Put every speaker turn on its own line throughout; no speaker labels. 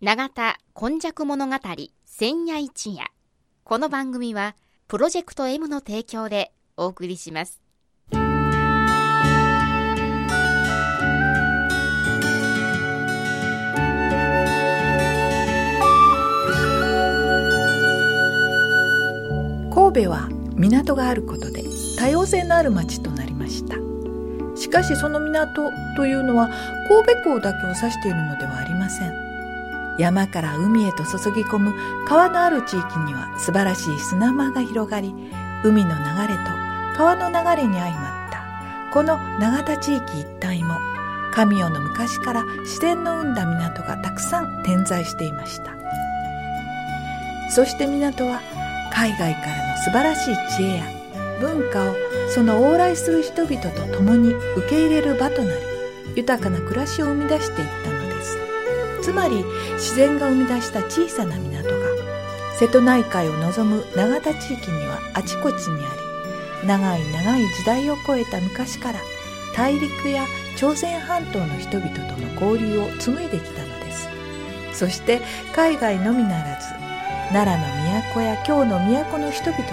永田今昔物語千夜一夜。この番組はプロジェクト M の提供でお送りします。
神戸は港があることで多様性のある町となりました。しかしその港というのは神戸港だけを指しているのではありません。山から海へと注ぎ込む川のある地域には素晴らしい砂間が広がり海の流れと川の流れに相まった。この永田地域一帯も神代の昔から自然の生んだ港がたくさん点在していました。そして港は海外からの素晴らしい知恵や文化をその往来する人々と共に受け入れる場となり豊かな暮らしを生み出していったのつまり自然が生み出した小さな港が瀬戸内海を望む永田地域にはあちこちにあり長い長い時代を超えた昔から大陸や朝鮮半島の人々との交流を紡いできたのです。そして海外のみならず奈良の都や京の都の人々が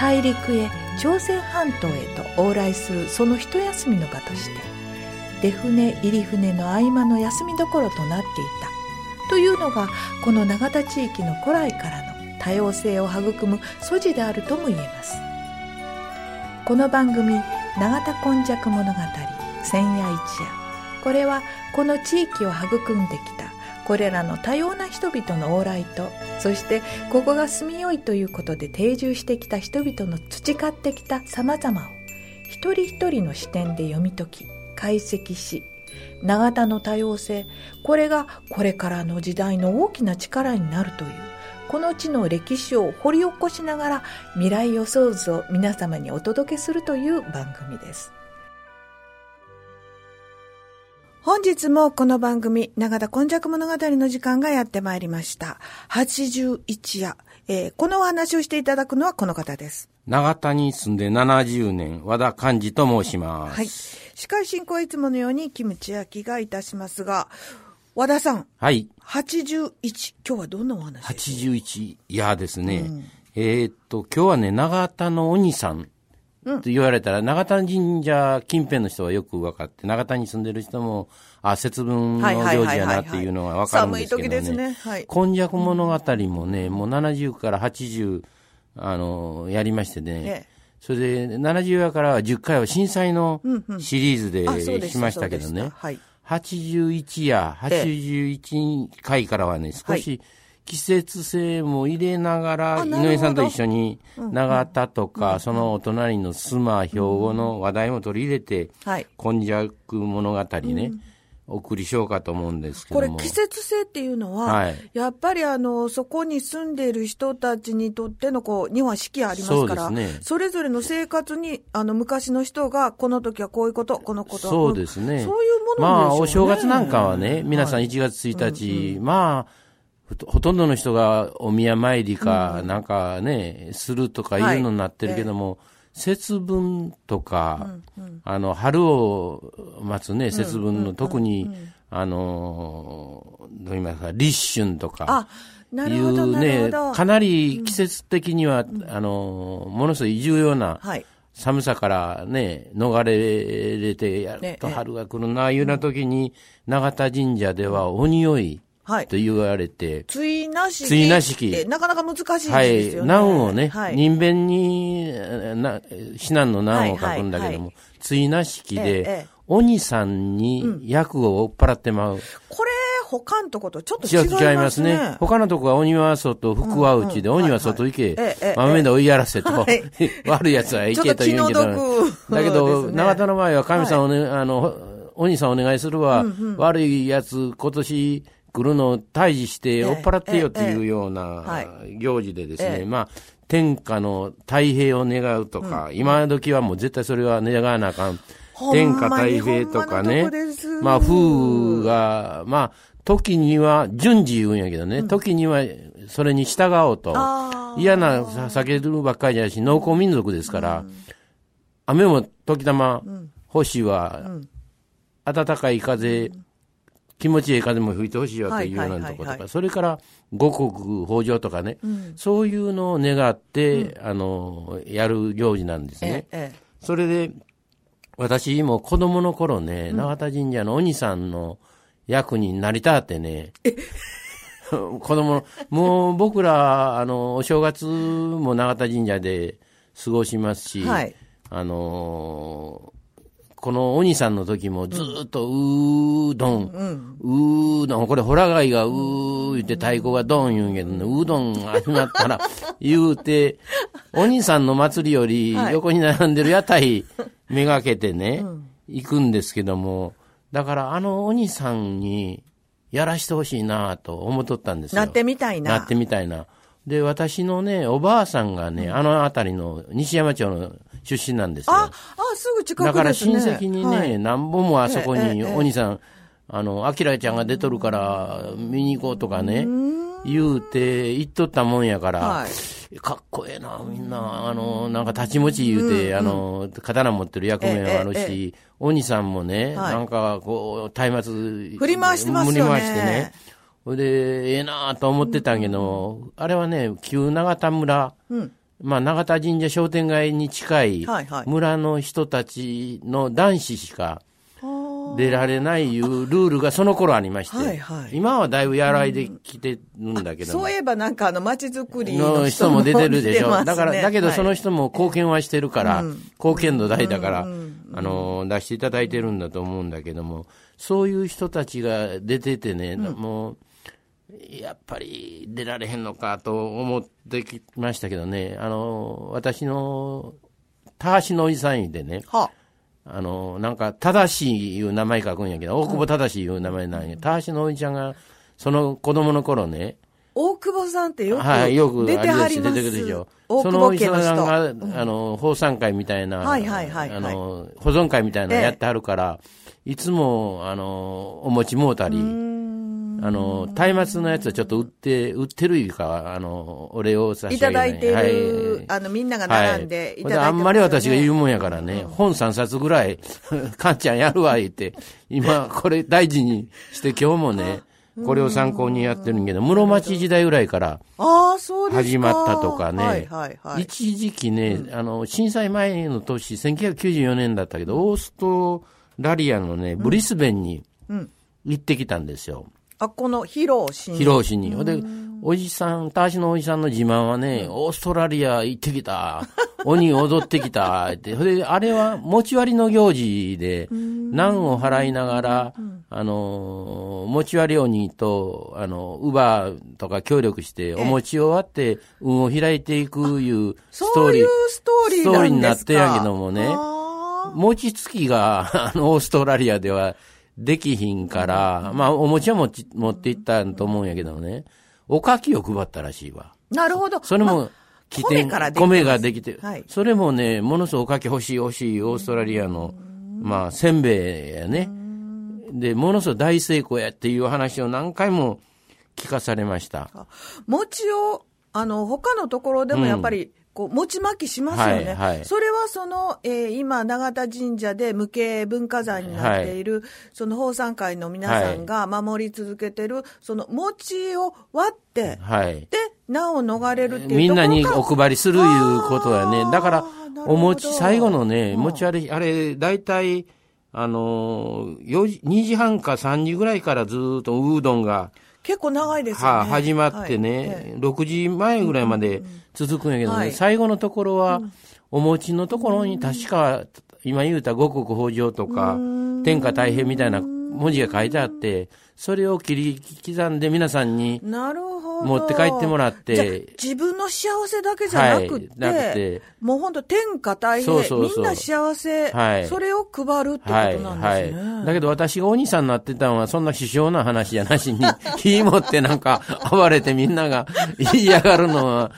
大陸へ朝鮮半島へと往来するその一休みの場として出船入り船の合間の休みどころとなっていた。というのがこの永田地域の古来からの多様性を育む素地であるとも言えます。この番組「永田今昔物語千夜一夜」これはこの地域を育んできたこれらの多様な人々の往来とそしてここが住みよいということで定住してきた人々の培ってきた様々を一人一人の視点で読み解き解析し永田の多様性これがこれからの時代の大きな力になるというこの地の歴史を掘り起こしながら未来予想図を皆様にお届けするという番組です本日もこの番組、長田今昔物語の時間がやってまいりました。81夜。えーこのお話をしていただくのはこの方です。
長田に住んで70年、和田寛治と申します。
はい。司会進行はいつものように、キムチ焼きがいたしますが、和田さん、
はい。
81。今日はどんなお話？ですか
81、いやですね。えーっと、今日はね、長田の鬼さん。と言われたら、長田神社近辺の人はよく分かって、長田に住んでる人も、あ、節分の行事やなっていうのが分かるんですけどね。
寒い時ですねはい
今昔物語もね、もう70から80、あの、やりましてね。
ええ。
それで、70夜からは10回は震災のシリーズで
し
ましたけどね。
はい。
81や81回からはね、少し季節性も入れながら、井上さんと一緒に長田とか、そのお隣の須磨、兵庫の話題も取り入れて、
はい。
今昔物語ね、お送りしようかと思うんですけども。
これ季節性っていうのは、
はい。
やっぱりあの、そこに住んでいる人たちにとってのこう、日本は四季ありますから、
そね。
それぞれの生活に、あの、昔の人が、この時はこういうこと、このこと
そうですね。
そういうものね。
まあ、お正月なんかはね、皆さん
はい。
1月1日、まあ、ほとほとんどの人がお宮参りか、なんかね、するとかいうのになってるけども、節分とか、あの、春を待つね、節分の、特に、あの、どう言いますか、立春とか、いうね、
ど。
かなり季節的には、あの、ものすごい重要な、
はい。
寒さからね、逃れれて、やっと春が来るな、いうような時に、永田神社では鬼酔い
はい。
と。言われて、
追なし
追なしき。
なかなか難しいですよ
は
ね。
い、難をね、
はい。
人弁に、な、至難の難を書くんだけど
はいはい
も、追なしき
えええ
鬼さんに役を追っ払ってまう。
これ、他のとことちょっと違いますね。
違いますね。他のとこは鬼は外、福は内で、
うん。うん
鬼は外行け。豆で追いやらせと
はい、
悪い奴は行けと言うんけどだけど、長田の場合は神さんをね、あの、鬼さんお願いするわ、悪い奴、今年来るのを退治して追っ払ってよっていうような行事でですね、まあ、天下の太平を願うとか、今時はもう絶対それは願わなあかん。天下太平とかね
ま。
あ、風が、まあ、時には順次言うんやけどね、時にはそれに従おうと。嫌な避けるばっかりじゃし、農耕民族ですから、雨も時たま、星は、暖かい風、気持ちいい風も吹いてほしいよというようなところとか、それから五穀豊穣とかね、うん、そういうのを願って、うん、あの、やる行事なんですね。ええ、それで、私も子供の頃ね、永田神社の鬼さんの役になりたってね、子供の、もう僕ら、あの、お正月も永田神社で過ごしますし、はい、あのこの鬼さんの時もずっと、うーどん、うーどん、これ、ホラガイがうー言って太鼓がどん言うんけどね、うどん始まったら 言うて、鬼さんの祭りより横に並んでる屋台めがけてね、行くんですけども、だからあの鬼さんにやらしてほしいなと思っとったんですよ。
なってみたいな。
なってみたいな。で、私のね、おばあさんがね、あの辺りの西山町の出身なんですよ。
あ、あ、すぐ近くですね。
だから親戚にね、はい、何本もあそこに、お兄さん、あの、アキラちゃんが出とるから見に行こうとかね、言うて行っとったもんやから、はい、かっこええな、みんな、あの、なんか立ち持ち言うて、うん、あの、刀持ってる役目もあるし、お兄さんもね、はい、なんかこう、松明。
振り回してますよね。振り回してね。
それで、ええなと思ってたんけど、うん、あれはね、旧長田村、うん、まあ、長田神社商店街に近い村の人たちの男子しか出られないいうルールがその頃ありまして、はいはい、今はだいぶやらいできてるんだけど、
うん、そういえばなんかあの街づくり
の人も出てるでしょ。ね、だから、だけどその人も貢献はしてるから、はい、貢献度大だから、あの、出していただいてるんだと思うんだけども、そういう人たちが出ててね、うん、もう、やっぱり出られへんのかと思ってきましたけどね、あの、私の、田橋のおじさんでね、はあ、あの、なんか、正しいいう名前書くんやけど、大久保正しいいう名前なんや。田橋のおじちゃんが、その子供の頃ね、
大久保さんってよく
はい、よく
出てはります。出てくるでしょ。そのおじさんが、うん、あの、放産会みたいな、はいはいはい、はい、あの、保存会みたいなのやってはるから、ええ、いつも、あの、お餅もうたり、あの、松明のやつはちょっと売って、売ってるいうか、あの、お礼をさせてい。ただいてる、はい、あの、みんなが並んでい。ただいて、
ね、あんまり私が言うもんやからね、うん、本3冊ぐらい、かんちゃんやるわ、言って、今、これ大事にして今日もね、これを参考にやってるんけど、室町時代ぐらいから始まったとかね、一時期ね、あの、震災前の年、1994年だったけど、オーストラリアのね、ブリスベンに行ってきたんですよ。
あ、この披露し
に。披露しに。で、おじさん、たしのおじさんの自慢はね、オーストラリア行ってきた。鬼踊ってきた。って。で、あれは、持ち割りの行事で、難を払いながら、あの、持ち割り鬼と、あの、乳母とか協力して、お餅を割って、運を開いていくいうストーリー。そういう
ストーリースト
ーリーになってやけどもね、餅つきが、あの、オーストラリアでは、できひんから、まあ、お餅は持ち持っていったと思うんやけどね、おかきを配ったらしいわ。
なるほど。
それも、起点、米ができて、はい、それもね、ものすごくおかき欲しい欲しいオーストラリアの、まあ、せんべいやね。で、ものすごく大成功やっていう話を何回も聞かされました。
餅を、あの、他のところでもやっぱり、うんこう、餅巻きしますよね。はいはい、それはその、えー、今、永田神社で無形文化財になっている、はい、その法産会の皆さんが守り続けてる、その餅を割って、はい、で、名を逃れるっていう
みんなにお配りするいうことやね。だから、お餅、最後のね、餅あれ、あれ、大体、あのー、4時、2時半か3時ぐらいからずっとうどんが、
結構長いですよね。は
あ、始まってね、はい、6時前ぐらいまで続くんやけどね、はい、最後のところは、お餅のところに確か、今言うた五穀豊穣とか、天下太平みたいな文字が書いてあって、それを切り刻んで皆さんに持って帰ってもらって。
自分の幸せだけじゃなくて、はい、くてもう本当天下太平そうみんな幸せ、はい、それを配るってことなんですね。はい、
はい、だけど私がお兄さんになってたのはそんな首相な話じゃなしに、火持ってなんか暴れてみんなが 嫌がるのは、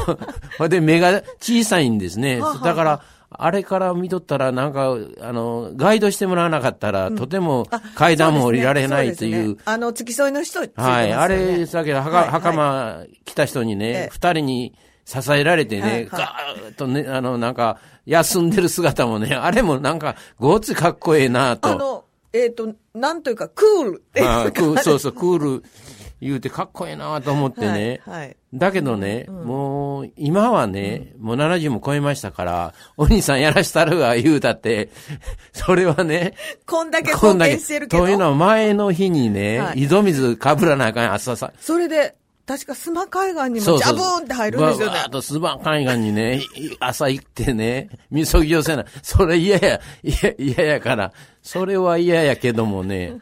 ほで目が小さいんですね。だから、あれから見とったら、なんか、あの、ガイドしてもらわなかったら、うん、とても階段も降りられないという。うねうね、
あの、付き添いの人、
ね、はい。あれ、さっき、はか、袴来た人にね、二、人に支えられてね、はいはい、ガーッとね、あの、なんか、休んでる姿もね、あれもなんか、ごつかっこええなと。あの、
えっ、と、なんというか、クールっていう
あークー
か。
そうそう、クール言うてかっこええなと思ってね。
はい。はい
だけどね、もう、今はね、もう70も超えましたから、お兄さんやらしたるわ言うたって、それはね、
こんだけ貢
こんだけ。
献してるけど。
というのは前の日にね、
はい
井戸水かぶらなあかん朝さ。
それで、確かスマ海岸にもジャブーンって入るんですよね
わわーっ。とスバ海岸にね、い朝行ってね、みそぎ寄せな。それ嫌や、嫌嫌やから。それは嫌やけどもね、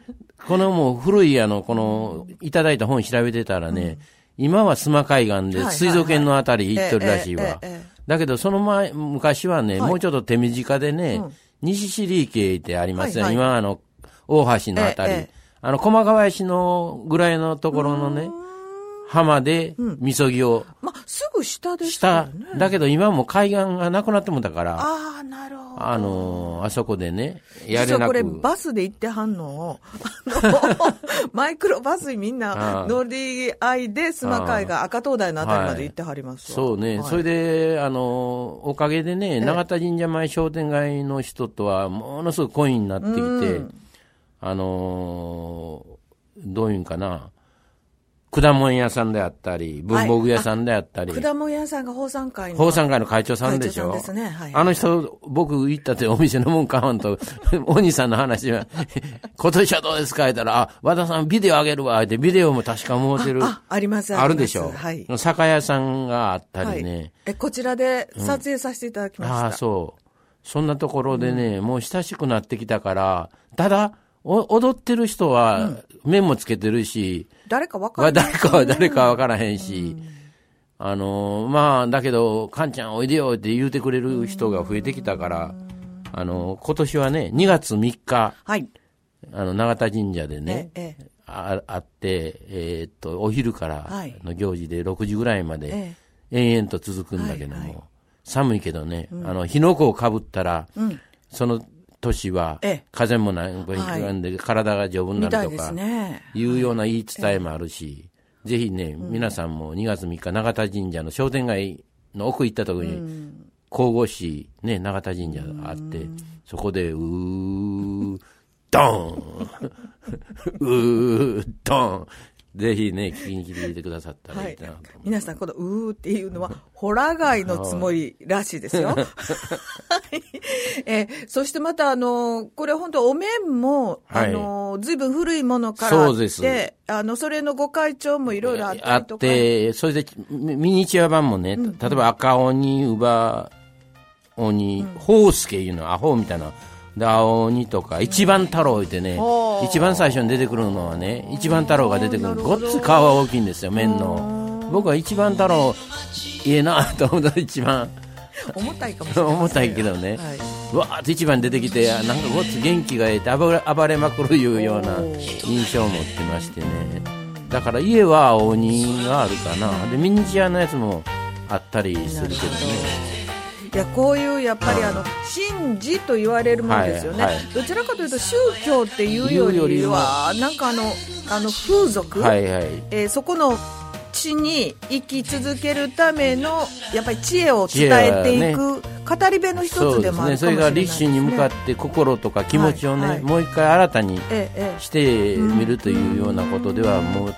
このもう古いあの、この、いただいた本調べてたらね、今は須磨海岸で水族園のあたり行ってるらしいわ。だけどその前、昔はね、
はい。
もうちょっと手短でね、
うん。
西尻池ってありますよ。今あの、大橋のあたり。あの、駒川石のぐらいのところのね、浜で、みそぎを
まあ、すぐ下です
した
よね。。
だけど今もう海岸がなくなってもだから、あ、
ああ、なるほど。
のーあそこでね、やれな
実はこれ
く。
バスで行ってはんの。を、マイクロバスにみん
ああ
な乗り合いで、スマ海が赤灯台のあたりまで行ってはりますわ。
そうね、
はい。
それで、あのーおかげでね、永田神社前商店街の人とはものすごくコインになってきて、
うん。
あのーどういうんかな、果物屋さんであったり、文房具屋さんであったり、
果物屋さんが宝山会の。
宝山会の会長さんでしょ？
会長さんですねはい
あの人、僕行ったってお店のもん買わんと、お兄さんの話は、今年はどうですか？言ったら、あ、和田さんビデオあげるわ、ってビデオも確か持ってる。
あ、あります、
あるでしょ？
りますはい。
酒屋さんがあったりね。
はいえ、こちらで撮影させていただきました。
ああ、そう。そんなところでね、もう親しくなってきたから、ただ、お踊ってる人は、面もつけてるし、
誰かわか
は
んない、
誰かは誰かわからへんし、あのーまあ、だけど、カンちゃんおいでよって言うてくれる人が増えてきたから、あのー今年はね、2月3日、
はい。
あの、永田神社でね、
ええ
ああって、えーっと、お昼から
はい。
の行事で6時ぐらいまで、
え
延々と続くんだけども、
はいはい。
寒いけどね、あの、火の粉をかぶったら、
うん。
その年は
ええ、
風邪もない、
はい
んで体が丈夫になるとか、
ね。
いうような言い伝えもあるし、ぜひね、皆さんも2月3日、永田神社の商店街の奥行ったところに、神々しい、ね、永田神社があって、そこで、うー、ドーン。うー、ドーンぜひね、聞きに来てくださったら
はいい
なと。
皆さん、このうーっていうのは、ホラ貝のつもりらしいですよ。はい えーそしてまた、あの、これ本当お面も、
はい
あの、ずいぶん古いものからあって、あの、それのご会長もいろいろあった
あっ
りとか。
て、それでミミニチュア版もね、例えば赤鬼、乳母鬼、ホウスケいうの、アホみたいな。で、青鬼とか、一番太郎ってね一番最初に出てくるのはね、一番太郎が出てくる。ごっつ顔は大きいんですよ、面の。僕は一番太郎、いいなと思った一番、
重たいかもしれない、
重たいけどね。
はい。
わーって一番出てきて、あなんかごっつ元気がええって暴れ暴れまくるいうような印象を持ってましてね。だから家は鬼があるかな。で、ミニチュアのやつもあったりするけどね。
いやこういうやっぱりあの神事と言われるものですよね、
はいはい。
どちらかというと宗教っていうよ
り
はなんかあのあの風俗、
はいはい。
えーそこの地に生き続けるためのやっぱり知恵を伝えていく、語り部の一。つでもあるか
それが立身に向かって心とか気持ちをね、
はい。はい
もう一回新たにしてみるというようなことでは、もう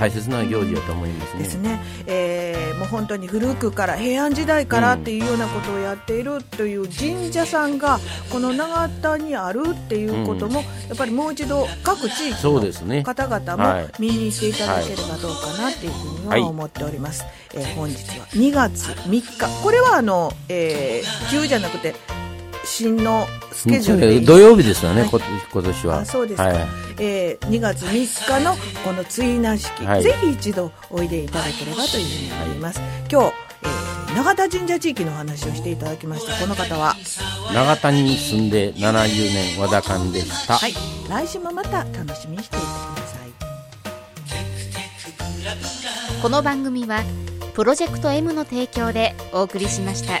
大切な行事だと思いますね。
えですね、えーもう本当に古くから平安時代からっていうようなことをやっているという神社さんがこの長田にあるっていうことも、やっぱりもう一度各地域
そうですね。
の方々
はい。
も見に行っていただければどうかなっていうふうに
はい
は思っております、えー本日は2月3日。これはあの、えー急じゃなくて新のスケジュールでいい
土曜日ですよね、
はい。
こ今年は。
あそうですか、
はい。
えー2月3日のこの追な式、
はい。
ぜひ一度おいでいただければというふうに思います、今日、えー永田神社地域のお話をしていただきました。この方は？
長田に住んで70年和田勘でした。
はい。来週もまた楽しみにしていてください。
この番組はプロジェクト M の提供でお送りしました。